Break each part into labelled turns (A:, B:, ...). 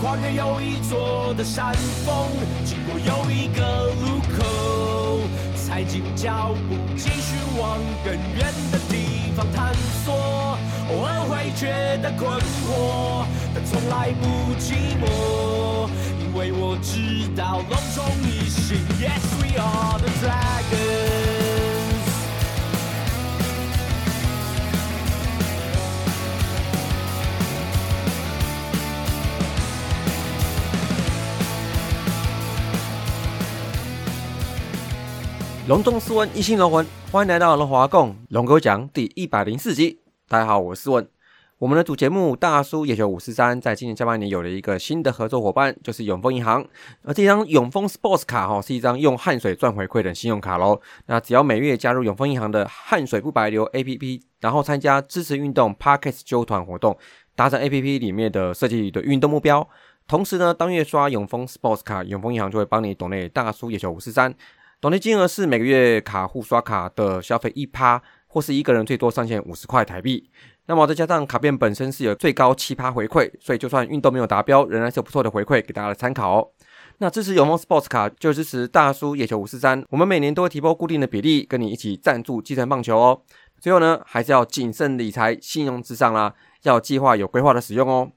A: 跨越又一座的山峰，经过又一个路口，踩紧脚步，继续往更远的地方探索。偶尔会觉得困惑，但从来不寂寞，因为我知道隆重一心。Yes, we are the dragon
B: 隆重斯文，一心龙魂，欢迎来到龙华共龙哥讲第一百零四集。大家好，我是斯文。我们的主节目大叔野球五四三，在今年下半年有了一个新的合作伙伴，就是永丰银行。而这张永丰 Sports 卡哈，是一张用汗水赚回馈的信用卡喽。那只要每月加入永丰银行的汗水不白流 APP，然后参加支持运动 Parkes 揪团活动，达成 APP 里面的设计的运动目标。同时呢，当月刷永丰 Sports 卡，永丰银行就会帮你懂内大叔野球五四三。懂内金额是每个月卡户刷卡的消费一趴，或是一个人最多上限五十块台币。那么再加上卡片本身是有最高七趴回馈，所以就算运动没有达标，仍然是有不错的回馈给大家的参考哦。那支持永丰 Sports 卡就支持大叔野球五四三，我们每年都会提拨固定的比例跟你一起赞助基层棒球哦。最后呢，还是要谨慎理财，信用至上啦，要计划有规划的使用哦。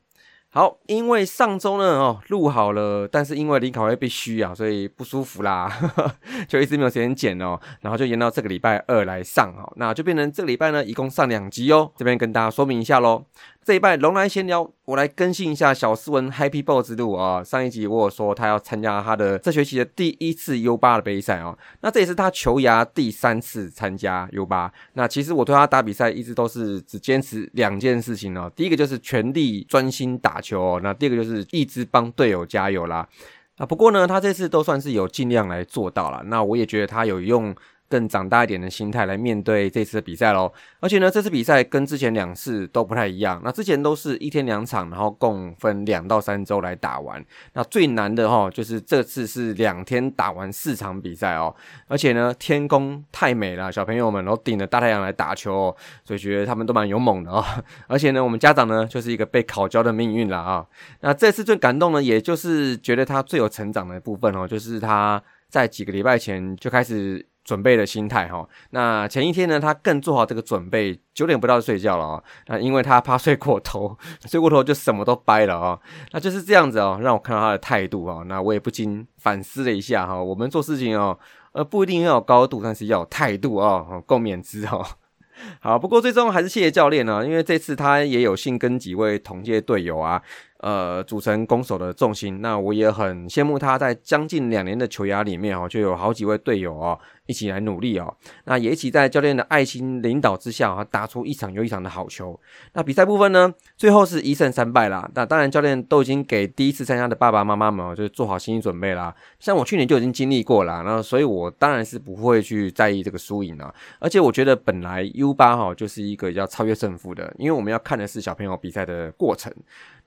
B: 好，因为上周呢，哦，录好了，但是因为临考会必须啊，所以不舒服啦，就一直没有时间剪哦，然后就延到这个礼拜二来上哦，那就变成这个礼拜呢，一共上两集哦，这边跟大家说明一下喽。这一拜龙来闲聊，我来更新一下小斯文 Happy Ball 之路啊。上一集我有说他要参加他的这学期的第一次 U 八的杯赛哦，那这也是他球涯第三次参加 U 八。那其实我对他打比赛一直都是只坚持两件事情哦，第一个就是全力专心打球哦，那第二个就是一直帮队友加油啦。啊，不过呢，他这次都算是有尽量来做到了。那我也觉得他有用。更长大一点的心态来面对这次的比赛喽，而且呢，这次比赛跟之前两次都不太一样。那之前都是一天两场，然后共分两到三周来打完。那最难的哈，就是这次是两天打完四场比赛哦。而且呢，天空太美了，小朋友们都顶着大太阳来打球，所以觉得他们都蛮勇猛的哦。而且呢，我们家长呢，就是一个被烤焦的命运了啊。那这次最感动呢，也就是觉得他最有成长的部分哦，就是他在几个礼拜前就开始。准备的心态哈，那前一天呢，他更做好这个准备，九点不到就睡觉了啊，那因为他怕睡过头，睡过头就什么都掰了啊，那就是这样子哦，让我看到他的态度啊，那我也不禁反思了一下哈，我们做事情哦，呃不一定要有高度，但是要有态度啊，共勉之哦。好，不过最终还是谢谢教练呢，因为这次他也有幸跟几位同届队友啊。呃，组成攻守的重心，那我也很羡慕他在将近两年的球涯里面哦，就有好几位队友哦一起来努力哦，那也一起在教练的爱心领导之下啊，打出一场又一场的好球。那比赛部分呢，最后是一胜三败啦。那当然，教练都已经给第一次参加的爸爸妈妈们，就是做好心理准备啦。像我去年就已经经历过了，那所以我当然是不会去在意这个输赢啊。而且我觉得本来 U 八哈就是一个要超越胜负的，因为我们要看的是小朋友比赛的过程。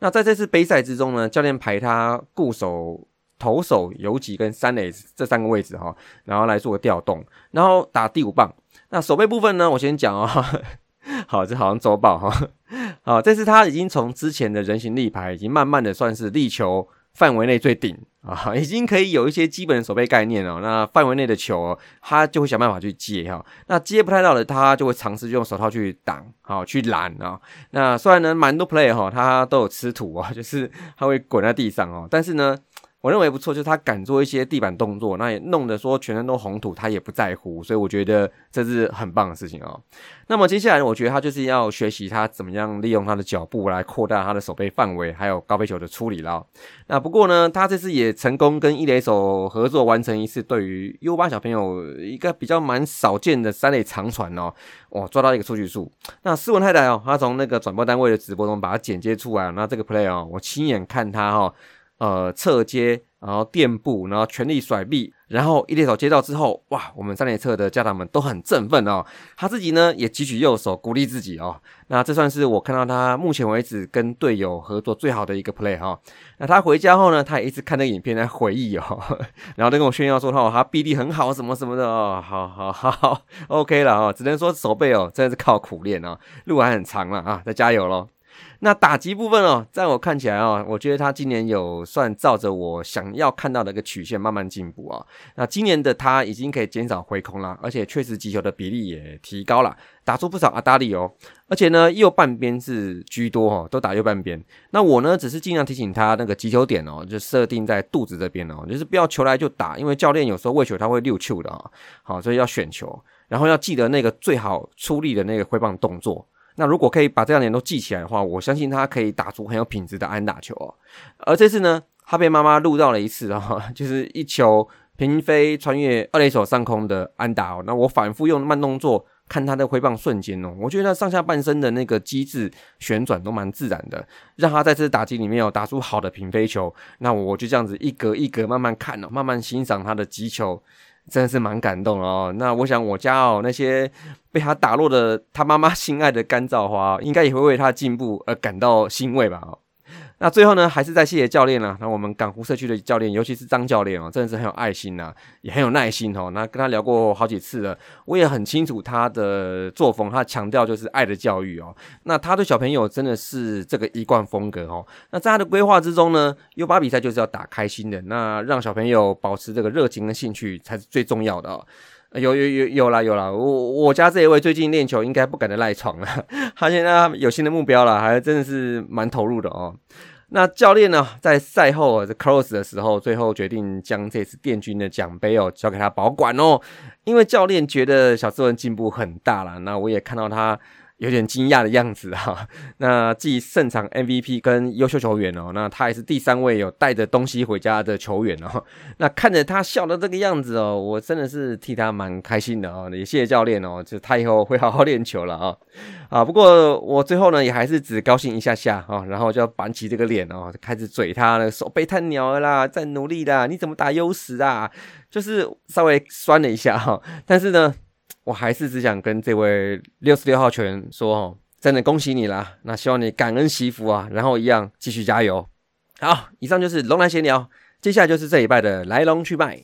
B: 那在这次杯赛之中呢，教练排他固守、投手、游击跟三垒这三个位置哈，然后来做个调动，然后打第五棒。那守备部分呢，我先讲哦。好，这好像周报哈。好，这次他已经从之前的人形立牌，已经慢慢的算是力球。范围内最顶啊，已经可以有一些基本的守备概念哦。那范围内的球，他就会想办法去接哈。那接不太到的，他就会尝试用手套去挡，好去拦啊。那虽然呢，蛮多 play 哈，他都有吃土啊，就是他会滚在地上哦。但是呢。我认为不错，就是他敢做一些地板动作，那也弄得说全身都红土，他也不在乎，所以我觉得这是很棒的事情哦。那么接下来，我觉得他就是要学习他怎么样利用他的脚步来扩大他的手背范围，还有高飞球的处理了。那不过呢，他这次也成功跟一垒手合作完成一次对于 U 八小朋友一个比较蛮少见的三垒长传哦，哇，抓到一个出局数。那斯文太太哦，他从那个转播单位的直播中把它剪接出来，那这个 play 哦，我亲眼看他哈。呃，侧接，然后垫步，然后全力甩臂，然后一列手接到之后，哇，我们三连侧的家长们都很振奋哦。他自己呢也举起右手鼓励自己哦。那这算是我看到他目前为止跟队友合作最好的一个 play 哈。那他回家后呢，他也一直看那个影片在回忆哦，然后都跟我炫耀说他他臂力很好什么什么的哦，好好好，OK 了哦，只能说手背哦真的是靠苦练哦，路还很长了啊，再加油喽。那打击部分哦，在我看起来哦，我觉得他今年有算照着我想要看到的一个曲线慢慢进步啊。那今年的他已经可以减少回空了，而且确实击球的比例也提高了，打出不少阿达利哦。而且呢，右半边是居多哦，都打右半边。那我呢，只是尽量提醒他那个击球点哦，就设定在肚子这边哦，就是不要球来就打，因为教练有时候喂球他会溜球的啊。好，所以要选球，然后要记得那个最好出力的那个挥棒动作。那如果可以把这两点都记起来的话，我相信他可以打出很有品质的安打球哦。而这次呢，他被妈妈录到了一次啊，就是一球平飞穿越二垒手上空的安打哦。那我反复用慢动作看他的挥棒瞬间哦，我觉得上下半身的那个机制旋转都蛮自然的，让他在这打击里面有打出好的平飞球。那我就这样子一格一格慢慢看哦，慢慢欣赏他的击球。真的是蛮感动哦。那我想我家哦那些被他打落的他妈妈心爱的干燥花，应该也会为他进步而感到欣慰吧？那最后呢，还是在谢谢教练啦。那我们港湖社区的教练，尤其是张教练哦，真的是很有爱心呐，也很有耐心哦。那跟他聊过好几次了，我也很清楚他的作风，他强调就是爱的教育哦。那他对小朋友真的是这个一贯风格哦。那在他的规划之中呢，优巴比赛就是要打开心的，那让小朋友保持这个热情跟兴趣才是最重要的哦。有有有有啦有啦，我我家这一位最近练球应该不敢再赖床了，他现在有新的目标了，还真的是蛮投入的哦。那教练呢，在赛后 close 的时候，最后决定将这次电军的奖杯哦交给他保管哦，因为教练觉得小志文进步很大了，那我也看到他。有点惊讶的样子哈，那继胜场 MVP 跟优秀球员哦，那他也是第三位有带着东西回家的球员哦。那看着他笑的这个样子哦，我真的是替他蛮开心的哦。也谢谢教练哦，就他以后会好好练球了啊啊。不过我最后呢也还是只高兴一下下哦，然后就要板起这个脸哦，开始嘴他了，手背太鸟了啦，在努力啦，你怎么打优势啊？就是稍微酸了一下哈，但是呢。我还是只想跟这位六十六号球员说哦，真的恭喜你啦！那希望你感恩惜福啊，然后一样继续加油。好，以上就是龙来闲聊，接下来就是这一拜的来龙去脉。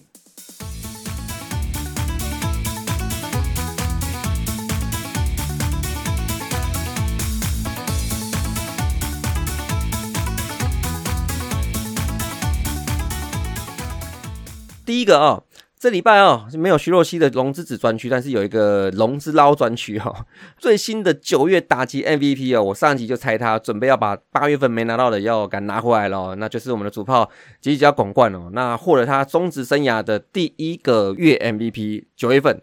B: 第一个啊。这礼拜哦，是没有徐若曦的龙之子专区，但是有一个龙之捞专区哈。最新的九月打击 MVP 哦，我上集就猜他准备要把八月份没拿到的要敢拿回来了，那就是我们的主炮吉吉要拱冠哦，那获得他中职生涯的第一个月 MVP。九月份。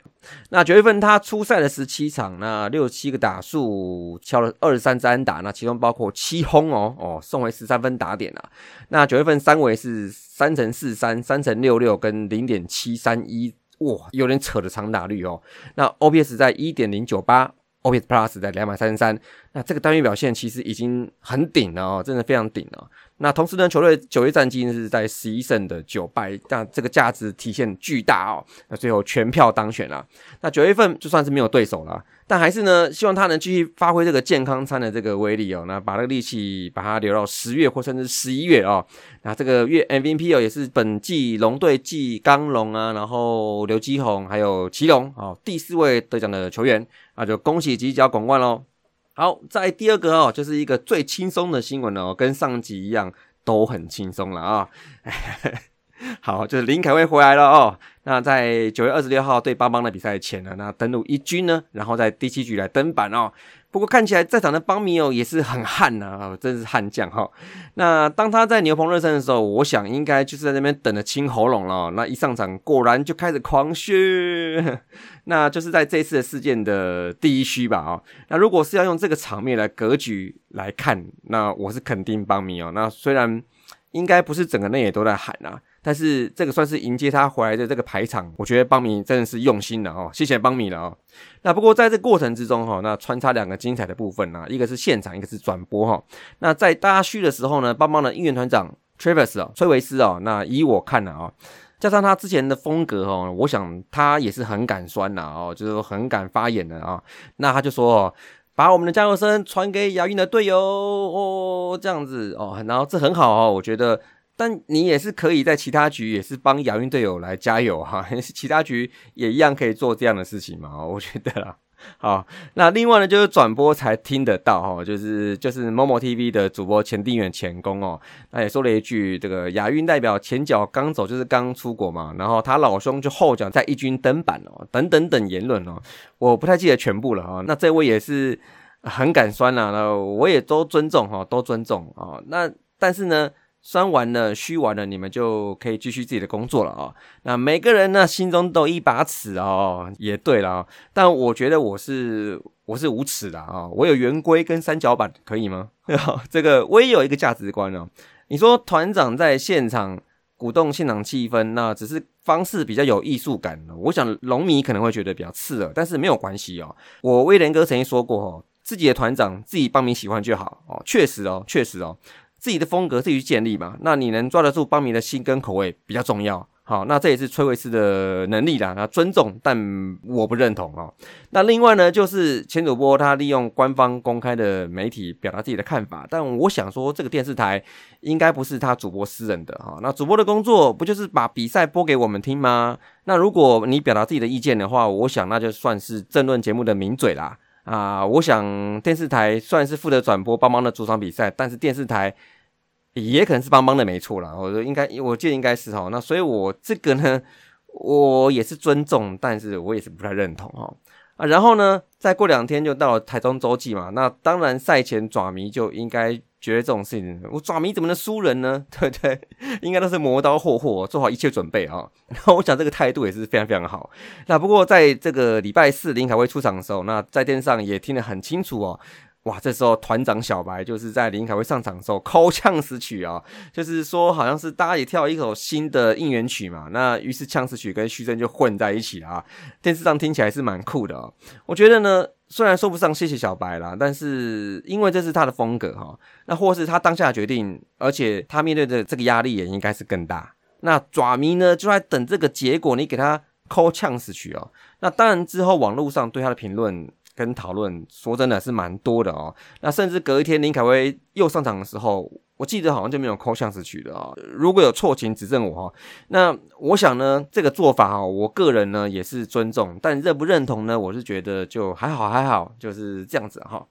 B: 那九月份他出赛了十七场，那六十七个打数，敲了二十三支安打，那其中包括七轰哦哦，送回十三分打点啊。那九月份三围是三乘四三、三乘六六跟零点七三一，哇，有点扯的长打率哦。那 OPS 在一点零九八。OPS Plus 在两百三十三，那这个单月表现其实已经很顶了哦，真的非常顶了。那同时呢，球队九月战绩是在十一胜的九败，但这个价值体现巨大哦。那最后全票当选了。那九月份就算是没有对手了，但还是呢，希望他能继续发挥这个健康餐的这个威力哦。那把那个力气把它留到十月或甚至十一月哦。那这个月 MVP 哦，也是本季龙队继刚龙啊，然后刘基宏还有祁龙哦，第四位得奖的球员。那就恭喜吉角广冠喽！好，在第二个哦，就是一个最轻松的新闻哦，跟上集一样都很轻松了啊。好，就是林凯威回来了哦。那在九月二十六号对邦邦的比赛前呢，那登陆一军呢，然后在第七局来登板哦。不过看起来在场的邦米哦也是很悍呐，真是悍将哈。那当他在牛棚热身的时候，我想应该就是在那边等着清喉咙了。那一上场果然就开始狂嘘，那就是在这次的事件的第一嘘吧啊。那如果是要用这个场面来格局来看，那我是肯定邦米哦。那虽然应该不是整个内野都在喊啊。但是这个算是迎接他回来的这个排场，我觉得邦米真的是用心了哦，谢谢邦米了哦。那不过在这过程之中哈，那穿插两个精彩的部分呢，一个是现场，一个是转播哈。那在大家嘘的时候呢，邦邦的应援团长 Travis 哦，崔维斯哦，那以我看呢啊，加上他之前的风格哦，我想他也是很敢酸呐哦，就是很敢发言的啊。那他就说哦，把我们的加油声传给亚运的队友哦，这样子哦，然后这很好哦，我觉得。但你也是可以在其他局也是帮亚运队友来加油哈，其他局也一样可以做这样的事情嘛，我觉得啦。好，那另外呢，就是转播才听得到哈，就是就是某某 TV 的主播钱定远前公哦，他也说了一句，这个亚运代表前脚刚走，就是刚出国嘛，然后他老兄就后脚在一军登板哦，等等等言论哦，我不太记得全部了哈。那这位也是很敢酸啦，那我也都尊重哈，都尊重啊。那但是呢？酸完了，虚完了，你们就可以继续自己的工作了啊。那每个人呢，心中都一把尺哦，也对了啊。但我觉得我是我是无耻的啊，我有圆规跟三角板，可以吗？这个我也有一个价值观哦。你说团长在现场鼓动现场气氛，那只是方式比较有艺术感。我想龙迷可能会觉得比较刺耳，但是没有关系哦。我威廉哥曾经说过哦，自己的团长自己帮你喜欢就好哦。确实哦，确实哦。自己的风格自己去建立嘛，那你能抓得住邦迷的心跟口味比较重要。好，那这也是崔维斯的能力啦，那尊重，但我不认同哦。那另外呢，就是前主播他利用官方公开的媒体表达自己的看法，但我想说，这个电视台应该不是他主播私人的哈。那主播的工作不就是把比赛播给我们听吗？那如果你表达自己的意见的话，我想那就算是政论节目的名嘴啦。啊，我想电视台算是负责转播邦邦的主场比赛，但是电视台也可能是邦邦的，没错啦。我说应该，我记得应该是哦。那所以我这个呢，我也是尊重，但是我也是不太认同哦。啊，然后呢，再过两天就到台中洲际嘛，那当然赛前爪迷就应该。觉得这种事情，我爪迷怎么能输人呢？对不对？应该都是磨刀霍霍，做好一切准备啊。然后我想这个态度也是非常非常好。那不过在这个礼拜四林凯威出场的时候，那在电视上也听得很清楚哦。哇，这时候团长小白就是在林凯威上场的时候抠呛死曲啊，就是说好像是大家也跳一首新的应援曲嘛。那于是呛死曲跟徐峥就混在一起了啊。电视上听起来是蛮酷的哦。我觉得呢。虽然说不上谢谢小白啦，但是因为这是他的风格哈，那或是他当下的决定，而且他面对的这个压力也应该是更大。那爪迷呢就在等这个结果，你给他抠呛死去哦。那当然之后网络上对他的评论跟讨论，说真的是蛮多的哦。那甚至隔一天林凯威又上场的时候。我记得好像就没有抠像是曲的啊，如果有错，请指正我哈。那我想呢，这个做法哈，我个人呢也是尊重，但认不认同呢？我是觉得就还好还好，就是这样子哈。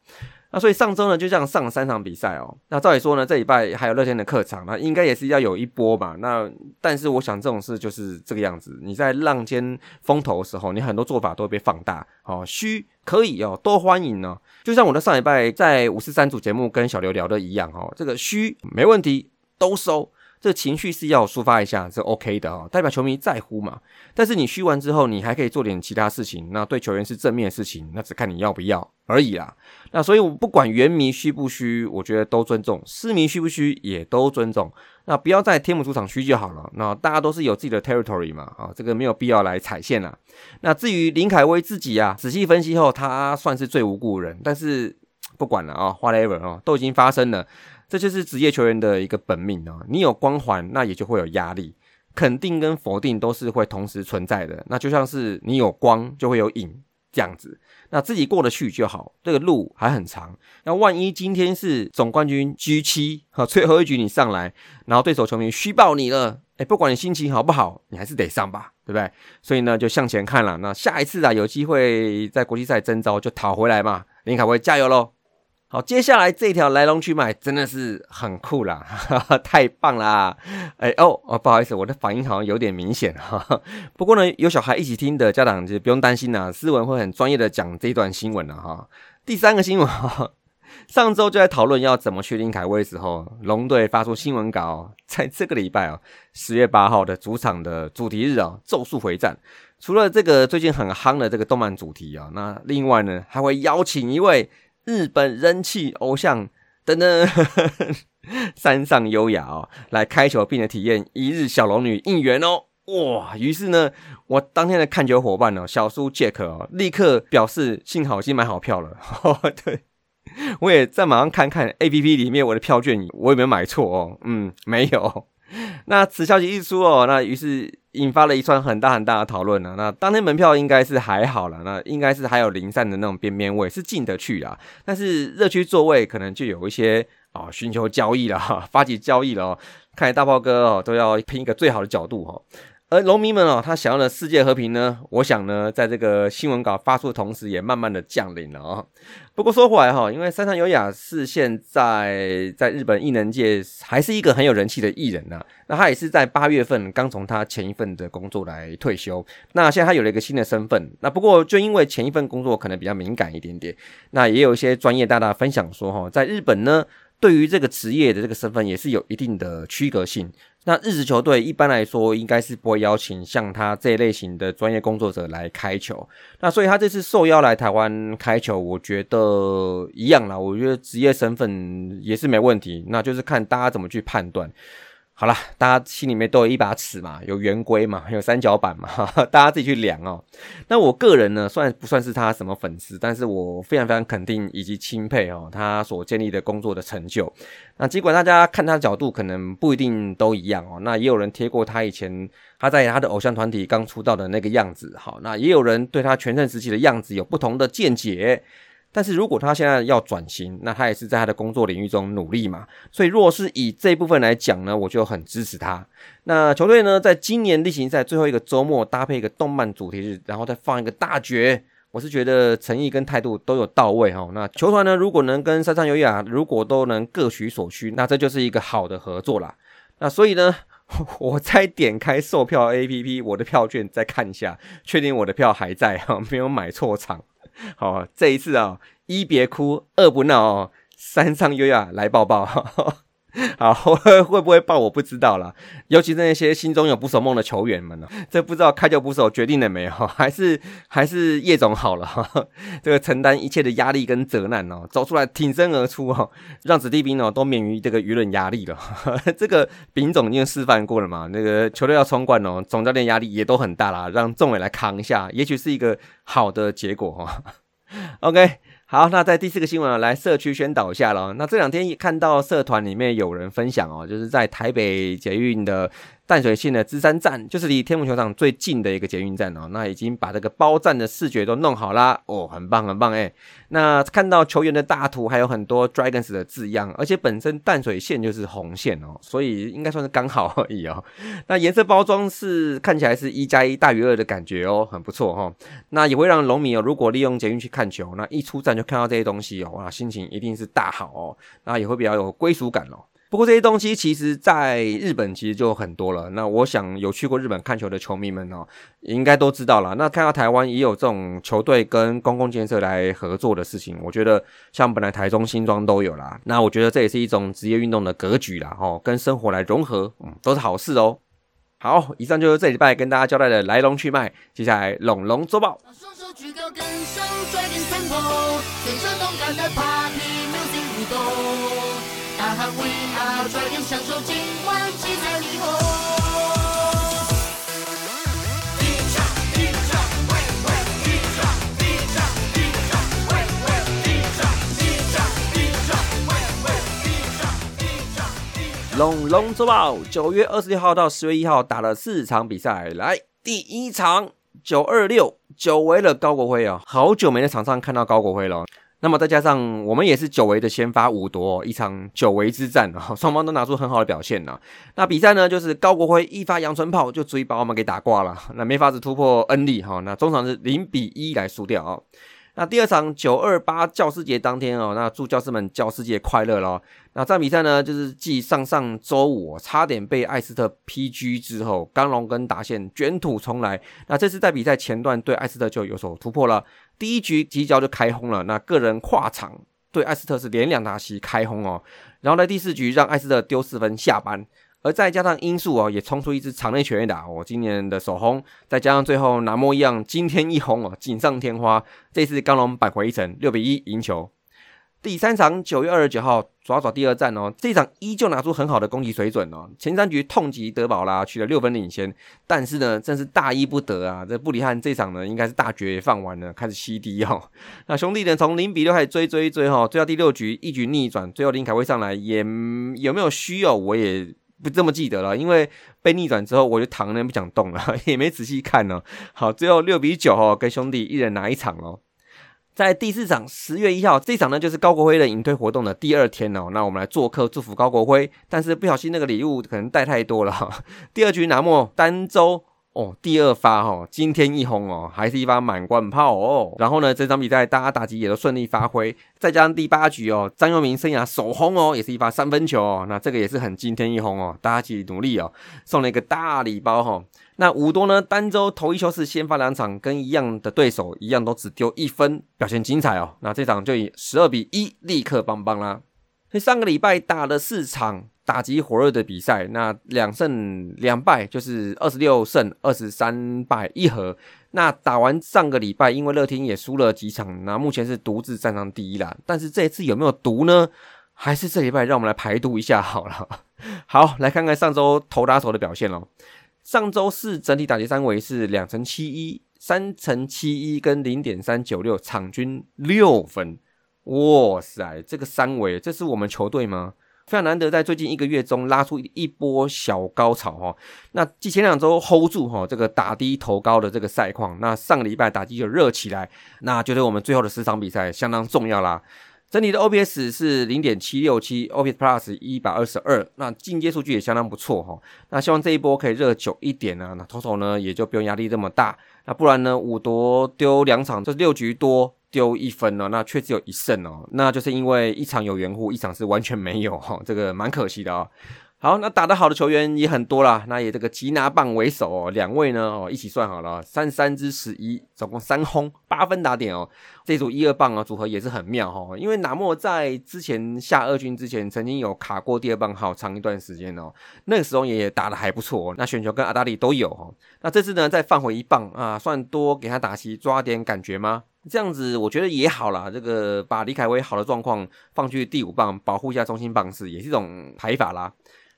B: 那所以上周呢，就这样上了三场比赛哦。那照理说呢，这礼拜还有乐天的客场，那应该也是要有一波吧。那但是我想这种事就是这个样子。你在浪尖风头的时候，你很多做法都会被放大。哦，虚可以哦，多欢迎哦。就像我的上礼拜在五十三组节目跟小刘聊的一样哦，这个虚没问题，都收。这情绪是要抒发一下是 OK 的哦，代表球迷在乎嘛。但是你嘘完之后，你还可以做点其他事情，那对球员是正面的事情，那只看你要不要而已啦。那所以，我不管原迷嘘不嘘，我觉得都尊重；市迷虚不虚，也都尊重。那不要在天母主场嘘就好了。那大家都是有自己的 territory 嘛，啊，这个没有必要来踩线啦。那至于林凯威自己啊，仔细分析后，他算是最无辜人。但是不管了啊，whatever 啊，都已经发生了。这就是职业球员的一个本命啊！你有光环，那也就会有压力，肯定跟否定都是会同时存在的。那就像是你有光，就会有影这样子。那自己过得去就好，这个路还很长。那万一今天是总冠军 G 七，哈，最后一局你上来，然后对手球迷虚爆你了，哎，不管你心情好不好，你还是得上吧，对不对？所以呢，就向前看了。那下一次啊，有机会在国际赛征召就讨回来嘛。林凯威加油喽！好，接下来这条来龙去脉真的是很酷啦，太棒啦！哎哦哦，不好意思，我的反应好像有点明显哈。不过呢，有小孩一起听的家长就不用担心啦，思文会很专业的讲这段新闻了哈。第三个新闻哈，上周就在讨论要怎么确定凯威的时候，龙队发出新闻稿，在这个礼拜哦，十月八号的主场的主题日啊，咒术回战，除了这个最近很夯的这个动漫主题啊，那另外呢还会邀请一位。日本人气偶像等等，山上优雅哦，来开球并且体验一日小龙女应援哦，哇！于是呢，我当天的看球伙伴哦，小叔杰克哦，立刻表示幸好已经买好票了。对，我也在马上看看 A P P 里面我的票券，我有没有买错哦？嗯，没有。那此消息一出哦，那于是引发了一串很大很大的讨论了。那当天门票应该是还好了，那应该是还有零散的那种边边位是进得去啊。但是热区座位可能就有一些啊，寻求交易了哈，发起交易了哦。看来大炮哥哦都要拼一个最好的角度哈。而农民们哦，他想要的世界和平呢，我想呢，在这个新闻稿发出的同时，也慢慢的降临了哦。不过说回来哈，因为山上优雅是现在在日本艺能界还是一个很有人气的艺人呐。那他也是在八月份刚从他前一份的工作来退休。那现在他有了一个新的身份。那不过就因为前一份工作可能比较敏感一点点，那也有一些专业大大分享说哈，在日本呢。对于这个职业的这个身份也是有一定的区隔性。那日职球队一般来说应该是不会邀请像他这一类型的专业工作者来开球。那所以他这次受邀来台湾开球，我觉得一样啦。我觉得职业身份也是没问题，那就是看大家怎么去判断。好了，大家心里面都有一把尺嘛，有圆规嘛，有三角板嘛，大家自己去量哦。那我个人呢，算不算是他什么粉丝？但是我非常非常肯定以及钦佩哦，他所建立的工作的成就。那尽管大家看他的角度可能不一定都一样哦，那也有人贴过他以前他在他的偶像团体刚出道的那个样子，好，那也有人对他全盛时期的样子有不同的见解。但是如果他现在要转型，那他也是在他的工作领域中努力嘛。所以，若是以这部分来讲呢，我就很支持他。那球队呢，在今年例行赛最后一个周末搭配一个动漫主题日，然后再放一个大绝，我是觉得诚意跟态度都有到位哈。那球团呢，如果能跟山上优雅如果都能各取所需，那这就是一个好的合作啦。那所以呢，我再点开售票 APP，我的票券再看一下，确定我的票还在哈，没有买错场。好，这一次啊，一别哭，二不闹哦，山上优雅来抱抱。好，会不会爆我不知道啦。尤其是那些心中有捕手梦的球员们呢，这不知道开球捕手决定了没有？还是还是叶总好了？这个承担一切的压力跟责难哦，走出来挺身而出哦，让子弟兵哦都免于这个舆论压力了。这个丙总已经示范过了嘛，那个球队要冲冠哦，总教练压力也都很大啦，让仲伟来扛一下，也许是一个好的结果哈。OK。好，那在第四个新闻啊，来社区宣导一下了。那这两天看到社团里面有人分享哦，就是在台北捷运的。淡水线的芝山站就是离天母球场最近的一个捷运站哦，那已经把这个包站的视觉都弄好啦，哦，很棒很棒哎。那看到球员的大图，还有很多 Dragons 的字样，而且本身淡水线就是红线哦，所以应该算是刚好而已哦。那颜色包装是看起来是一加一大于二的感觉哦，很不错哈。那也会让龙迷哦，如果利用捷运去看球，那一出站就看到这些东西哦，哇，心情一定是大好哦，那也会比较有归属感哦。不过这些东西其实在日本其实就很多了。那我想有去过日本看球的球迷们哦，应该都知道了。那看到台湾也有这种球队跟公共建设来合作的事情，我觉得像本来台中新庄都有啦。那我觉得这也是一种职业运动的格局啦，哦，跟生活来融合，嗯，都是好事哦。好，以上就是这礼拜跟大家交代的来龙去脉。接下来龙龙周报。龙龙周报，九月二十六号到十月一号打了四场比赛，来第一场九二六，久违了高国辉啊，好久没在场上看到高国辉了。那么再加上我们也是久违的先发五夺一场久违之战啊，双方都拿出很好的表现呢。那比赛呢，就是高国辉一发阳春炮就足以把我们给打挂了，那没法子突破恩利哈。那中场是零比一来输掉啊。那第二场九二八教师节当天哦，那祝教师们教师节快乐喽。那这场比赛呢，就是继上上周五差点被艾斯特 PG 之后，刚龙跟达线卷土重来。那这次在比赛前段对艾斯特就有所突破了，第一局几脚就开轰了。那个人跨场对艾斯特是连两打席开轰哦，然后在第四局让艾斯特丢四分下班。而再加上因素哦，也冲出一支场内全垒打哦，今年的首轰，再加上最后拿莫一样惊天一轰哦，锦上添花。这次刚龙扳回一城，六比一赢球。第三场九月二十九号爪爪第二战哦，这场依旧拿出很好的攻击水准哦，前三局痛击德保拉取了六分领先，但是呢，真是大意不得啊！这布里汉这场呢，应该是大绝放完了，开始吸低哦。那兄弟呢，从零比六开始追追追哈，追到第六局一局逆转，最后林凯威上来也有没有虚哦，我也。不这么记得了，因为被逆转之后，我就躺那不想动了，也没仔细看呢。好，最后六比九哦，跟兄弟一人拿一场哦。在第四场十月一号这场呢，就是高国辉的引退活动的第二天哦。那我们来做客祝福高国辉，但是不小心那个礼物可能带太多了。第二局拿莫单周哦，第二发哈，惊天一轰哦，还是一发满贯炮哦。然后呢，这场比赛大家打击也都顺利发挥，再加上第八局哦，张佑铭生涯首轰哦，也是一发三分球哦，那这个也是很惊天一轰哦，大家继续努力哦，送了一个大礼包哈。那五多呢，单周头一球是先发两场，跟一样的对手一样，都只丢一分，表现精彩哦。那这场就以十二比一立刻棒棒啦。所以上个礼拜打了四场。打击火热的比赛，那两胜两败就是二十六胜二十三败一和。那打完上个礼拜，因为乐天也输了几场，那目前是独自站上第一啦。但是这一次有没有毒呢？还是这礼拜让我们来排毒一下好了。好，来看看上周头打手的表现喽。上周四整体打击三围是两成七一、三成七一跟零点三九六，场均六分。哇塞，这个三围，这是我们球队吗？非常难得，在最近一个月中拉出一波小高潮哈。那继前两周 hold 住哈这个打低投高的这个赛况，那上个礼拜打击就热起来，那觉得我们最后的十场比赛相当重要啦。整体的 OPS 是零点七六七，OPS Plus 一百二十二，那进阶数据也相当不错哈。那希望这一波可以热久一点啊，那投手呢也就不用压力这么大。那不然呢，五夺丢两场，这六局多。丢一分哦，那却只有一胜哦，那就是因为一场有援护，一场是完全没有哈，这个蛮可惜的哦。好，那打得好的球员也很多啦，那也这个吉拿棒为首哦，两位呢哦一起算好了，三三之十一，总共三轰八分打点哦。这组一二棒啊组合也是很妙哈，因为纳莫在之前下二军之前曾经有卡过第二棒好长一段时间哦，那个时候也打得还不错，那选球跟阿达利都有哈。那这次呢再放回一棒啊，算多给他打席抓点感觉吗？这样子我觉得也好啦，这个把李凯威好的状况放去第五棒，保护一下中心棒次，也是一种排法啦。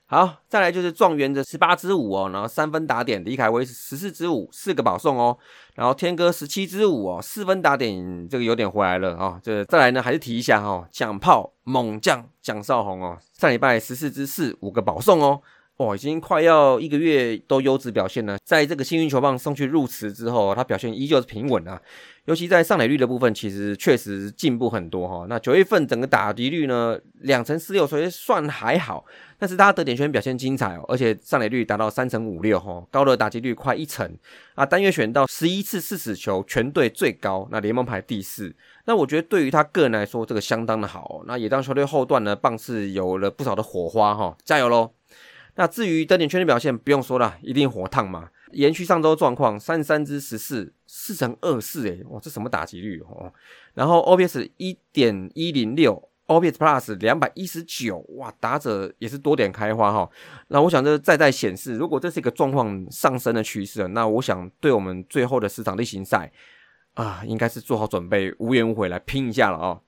B: 好，再来就是状元的十八支五哦，然后三分打点，李凯威是十四支五，四个保送哦，然后天哥十七支五哦，四分打点，这个有点回来了啊。这再来呢，还是提一下哈，蒋炮猛将蒋少红哦，上礼拜十四支四，五个保送哦。哇，已经快要一个月都优质表现了。在这个幸运球棒送去入池之后，他表现依旧是平稳啊。尤其在上垒率的部分，其实确实进步很多哈。那九月份整个打击率呢，两成四六，所以算还好。但是他得点圈表现精彩哦，而且上垒率达到三成五六哈，高的打击率快一成啊。单月选到十一次四死球，全队最高，那联盟排第四。那我觉得对于他个人来说，这个相当的好。那也当球队后段呢，棒次有了不少的火花哈，加油喽！那至于登点圈的表现，不用说了，一定火烫嘛。延续上周状况，三十三支十四，四乘二四，哎，哇，这什么打击率哦？然后 OPS 一点一零六，OPS Plus 两百一十九，哇，打者也是多点开花哈。那我想这再再显示，如果这是一个状况上升的趋势，那我想对我们最后的十场例行赛啊，应该是做好准备，无怨无悔来拼一下了啊。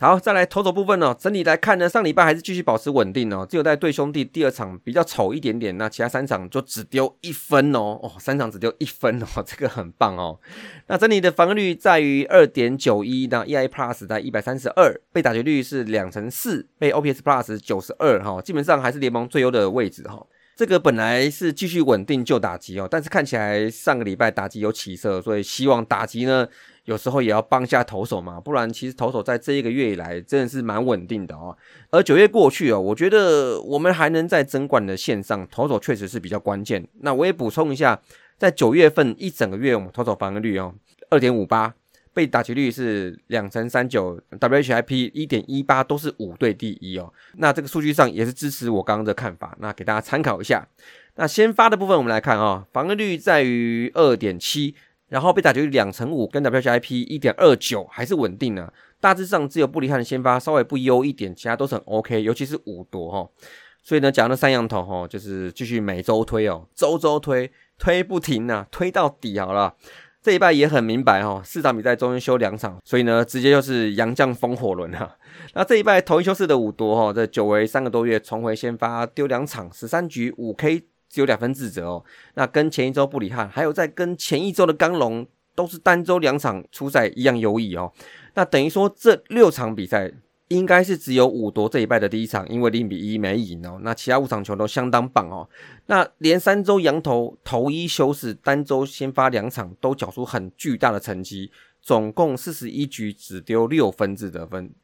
B: 好，再来投手部分哦。整体来看呢，上礼拜还是继续保持稳定哦。只有在对兄弟第二场比较丑一点点，那其他三场就只丢一分哦。哦，三场只丢一分哦，这个很棒哦。那整体的防御率在于二点九一，那 EI Plus 在一百三十二，被打击率是两成四，被 OPS Plus 九十二哈，基本上还是联盟最优的位置哈。这个本来是继续稳定就打击哦，但是看起来上个礼拜打击有起色，所以希望打击呢。有时候也要帮下投手嘛，不然其实投手在这一个月以来真的是蛮稳定的哦。而九月过去哦，我觉得我们还能在整管的线上，投手确实是比较关键。那我也补充一下，在九月份一整个月，我们投手防御率哦，二点五八，被打击率是两成三九，WHIP 一点一八都是五队第一哦。那这个数据上也是支持我刚刚的看法，那给大家参考一下。那先发的部分我们来看啊，防御率在于二点七。然后被打局两成五，跟 WHIP 一点二九还是稳定的，大致上只有布里汉的先发稍微不优一点，其他都是很 OK，尤其是五夺哈。所以呢，讲那三羊头哈，就是继续每周推哦，周周推，推不停啊，推到底好了。这一拜也很明白哈，四场比赛中间休两场，所以呢，直接就是杨将风火轮啊。那这一拜头一休四的五夺哈，这久违三个多月重回先发，丢两场十三局五 K。只有两分自责哦，那跟前一周布里汉，还有在跟前一周的刚龙，都是单周两场出赛一样优异哦。那等于说这六场比赛应该是只有五夺这一败的第一场，因为零比一没赢哦。那其他五场球都相当棒哦。那连三周羊头头一休士，单周先发两场都缴出很巨大的成绩，总共四十一局只丢六分制得分，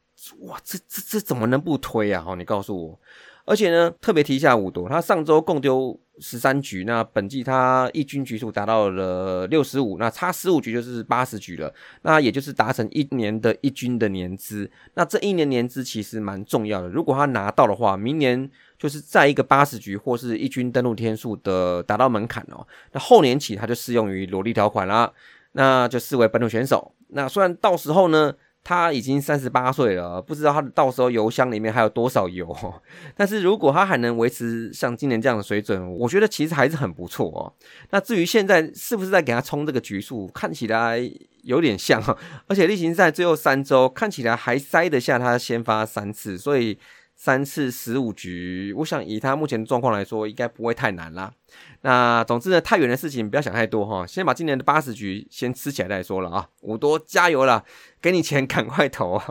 B: 哇，这这这怎么能不推啊？哦，你告诉我。而且呢，特别提一下五夺，他上周共丢。十三局，那本季他一军局数达到了六十五，那差十五局就是八十局了，那也就是达成一年的一军的年资。那这一年年资其实蛮重要的，如果他拿到的话，明年就是在一个八十局或是一军登陆天数的达到门槛哦，那后年起他就适用于萝莉条款啦，那就视为本土选手。那虽然到时候呢。他已经三十八岁了，不知道他到时候油箱里面还有多少油。但是如果他还能维持像今年这样的水准，我觉得其实还是很不错哦。那至于现在是不是在给他冲这个局数，看起来有点像，而且例行赛最后三周看起来还塞得下他先发三次，所以。三次十五局，我想以他目前的状况来说，应该不会太难啦。那总之呢，太远的事情不要想太多哈，先把今年的八十局先吃起来再说了啊。五多加油了，给你钱赶快投。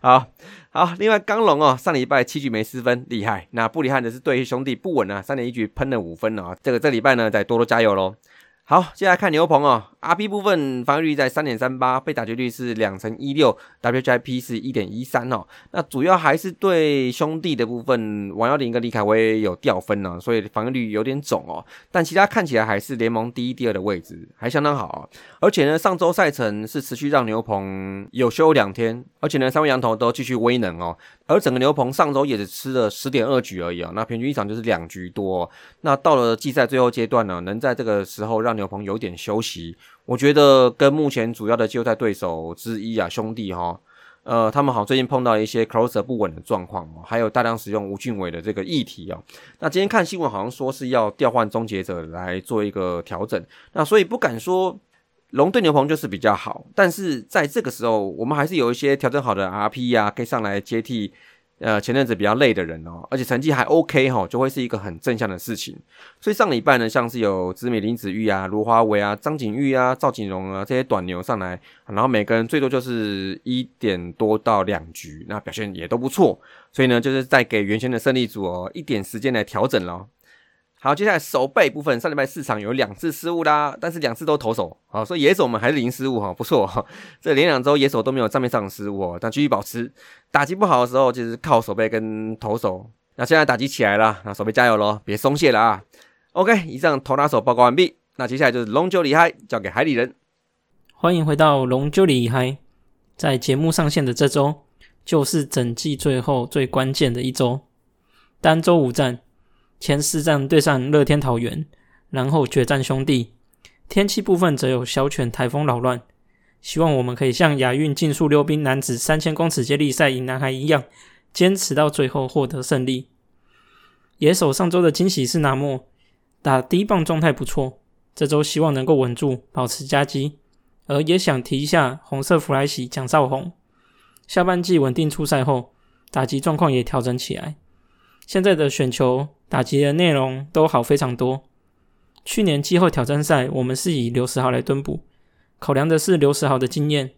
B: 好好，另外刚龙哦，上礼拜七局没失分，厉害。那不厉害的是对兄弟不稳啊，三点一局喷了五分啊。这个这礼拜呢，再多多加油喽。好，接下来看牛棚哦，RP 部分防御率在三点三八，被打击率是两成一六，WHIP 是一点一三哦。那主要还是对兄弟的部分，王耀林跟李凯威有掉分呢，所以防御率有点肿哦。但其他看起来还是联盟第一、第二的位置，还相当好。而且呢，上周赛程是持续让牛棚有休两天，而且呢，三位羊头都继续威能哦。而整个牛棚上周也只吃了十点二局而已啊，那平均一场就是两局多。那到了季赛最后阶段呢，能在这个时候让牛棚有点休息，我觉得跟目前主要的季后赛对手之一啊兄弟哈，呃，他们好最近碰到一些 closer 不稳的状况哦，还有大量使用吴俊伟的这个议题哦。那今天看新闻好像说是要调换终结者来做一个调整，那所以不敢说龙对牛棚就是比较好，但是在这个时候，我们还是有一些调整好的 RP 呀，可以上来接替。呃，前阵子比较累的人哦，而且成绩还 OK 哈，就会是一个很正向的事情。所以上礼拜呢，像是有知美林子玉啊、卢华为啊、张景玉啊、赵景荣啊这些短牛上来，然后每个人最多就是一点多到两局，那表现也都不错。所以呢，就是在给原先的胜利组哦一点时间来调整咯。好，接下来手背部分，上礼拜四场有两次失误啦，但是两次都投手，好，所以野手我们还是零失误哈，不错哈。这连两周野手都没有账面上的失误哦，但继续保持。打击不好的时候，就是靠手背跟投手。那现在打击起来了，那手背加油喽，别松懈了啊。OK，以上投打手报告完毕，那接下来就是龙九里嗨，交给海里人。
C: 欢迎回到龙九里嗨，在节目上线的这周，就是整季最后最关键的一周，单周五战。前四战对上乐天桃园，然后决战兄弟。天气部分则有小犬台风扰乱，希望我们可以像亚运竞速溜冰男子三千公尺接力赛赢男孩一样，坚持到最后获得胜利。野手上周的惊喜是拿莫打第一棒状态不错，这周希望能够稳住，保持夹击。而也想提一下红色弗莱喜蒋少红，下半季稳定出赛后，打击状况也调整起来。现在的选球。打击的内容都好非常多。去年季后挑战赛，我们是以刘十豪来蹲补，考量的是刘十豪的经验。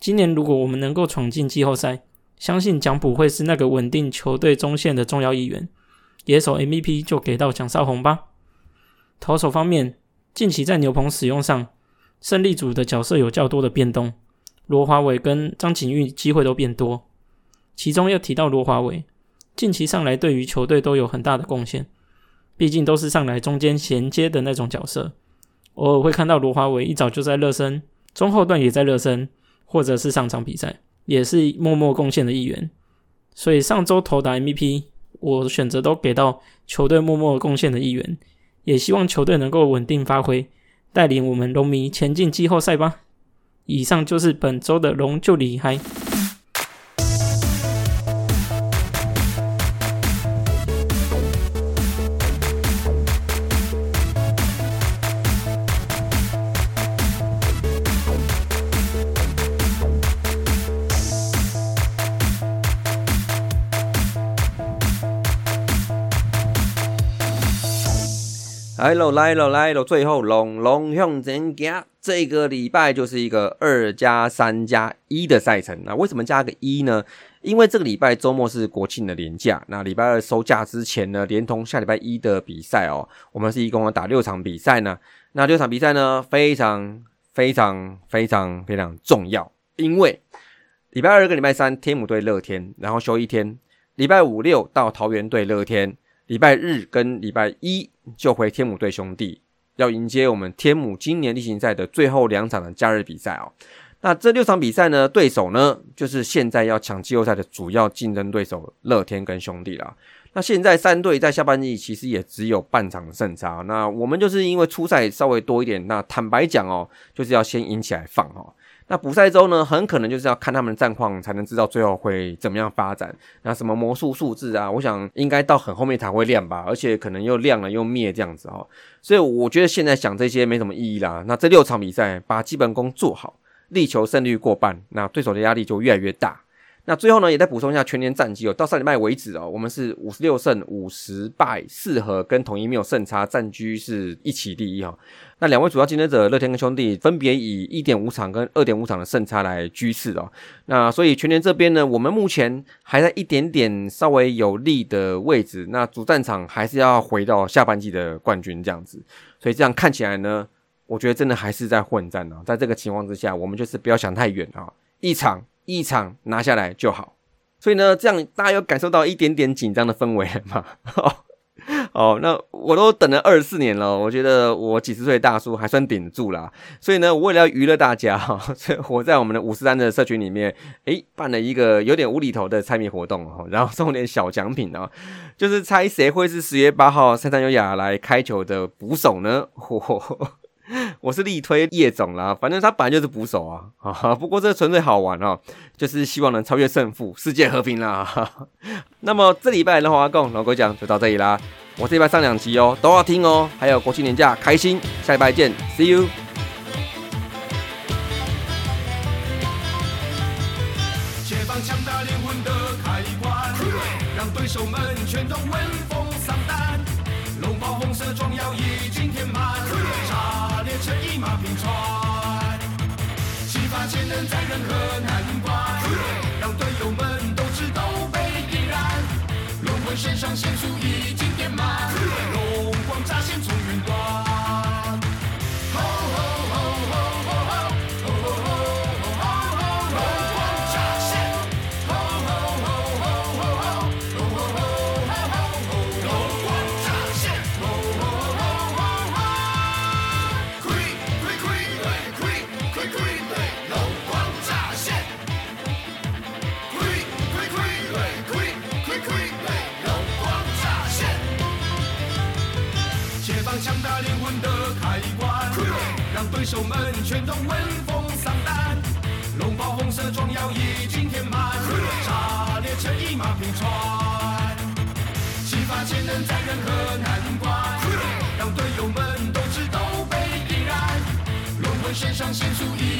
C: 今年如果我们能够闯进季后赛，相信蒋普会是那个稳定球队中线的重要一员。野手 MVP 就给到蒋少红吧。投手方面，近期在牛棚使用上，胜利组的角色有较多的变动，罗华伟跟张景玉机会都变多。其中要提到罗华伟。近期上来对于球队都有很大的贡献，毕竟都是上来中间衔接的那种角色。偶尔会看到罗华伟一早就在热身，中后段也在热身，或者是上场比赛，也是默默贡献的一员。所以上周投打 MVP，我选择都给到球队默默贡献的一员，也希望球队能够稳定发挥，带领我们龙迷前进季后赛吧。以上就是本周的龙就厉害。
B: 来喽，来喽，来喽！最后龙龙向前行，这个礼拜就是一个二加三加一的赛程。那为什么加个一呢？因为这个礼拜周末是国庆的年假，那礼拜二收假之前呢，连同下礼拜一的比赛哦，我们是一共要打六场比赛呢。那六场比赛呢，非常非常非常非常重要，因为礼拜二跟礼拜三天母对乐天，然后休一天，礼拜五六到桃园对乐天。礼拜日跟礼拜一就回天母队兄弟，要迎接我们天母今年例行赛的最后两场的假日比赛哦。那这六场比赛呢，对手呢就是现在要抢季后赛的主要竞争对手乐天跟兄弟啦。那现在三队在下半季其实也只有半场的胜差，那我们就是因为初赛稍微多一点，那坦白讲哦，就是要先赢起来放哦。那补赛周呢，很可能就是要看他们的战况，才能知道最后会怎么样发展。那什么魔术数字啊，我想应该到很后面才会亮吧，而且可能又亮了又灭这样子哦。所以我觉得现在想这些没什么意义啦。那这六场比赛把基本功做好，力求胜率过半，那对手的压力就越来越大。那最后呢，也再补充一下全年战绩哦。到上礼拜为止哦，我们是五十六胜五十败四和，跟统一没有胜差，战居是一起第一哈。那两位主要竞争者乐天跟兄弟分别以一点五场跟二点五场的胜差来居次哦。那所以全年这边呢，我们目前还在一点点稍微有利的位置。那主战场还是要回到下半季的冠军这样子。所以这样看起来呢，我觉得真的还是在混战啊。在这个情况之下，我们就是不要想太远啊，一场。一场拿下来就好，所以呢，这样大家有感受到一点点紧张的氛围吗？哦，那我都等了二十四年了，我觉得我几十岁大叔还算顶得住了。所以呢，我为了要娱乐大家 哈，所以我在我们的五十三的社群里面，诶，办了一个有点无厘头的猜谜活动哦，然后送点小奖品哦，就是猜谁会是十月八号三三优雅来开球的捕手呢？嚯！我是力推叶总啦，反正他本来就是捕手啊，啊，不过这纯粹好玩哦，就是希望能超越胜负，世界和平啦。那么这礼拜的华共老哥讲就到这里啦，我这礼拜上两集哦，都要听哦，还有国庆年假开心，下礼拜见，See you。强大灵魂的开关，让对手们全都闻风丧胆，龙袍红色装药在任何难关，让队友们斗志都被点燃，轮回身上腺素已经点满，手们全都闻风丧胆，龙袍红色装药已经填满，炸裂成一马平川，激发潜能在任何难关，让队友们斗志都被点燃，龙魂身上显出一。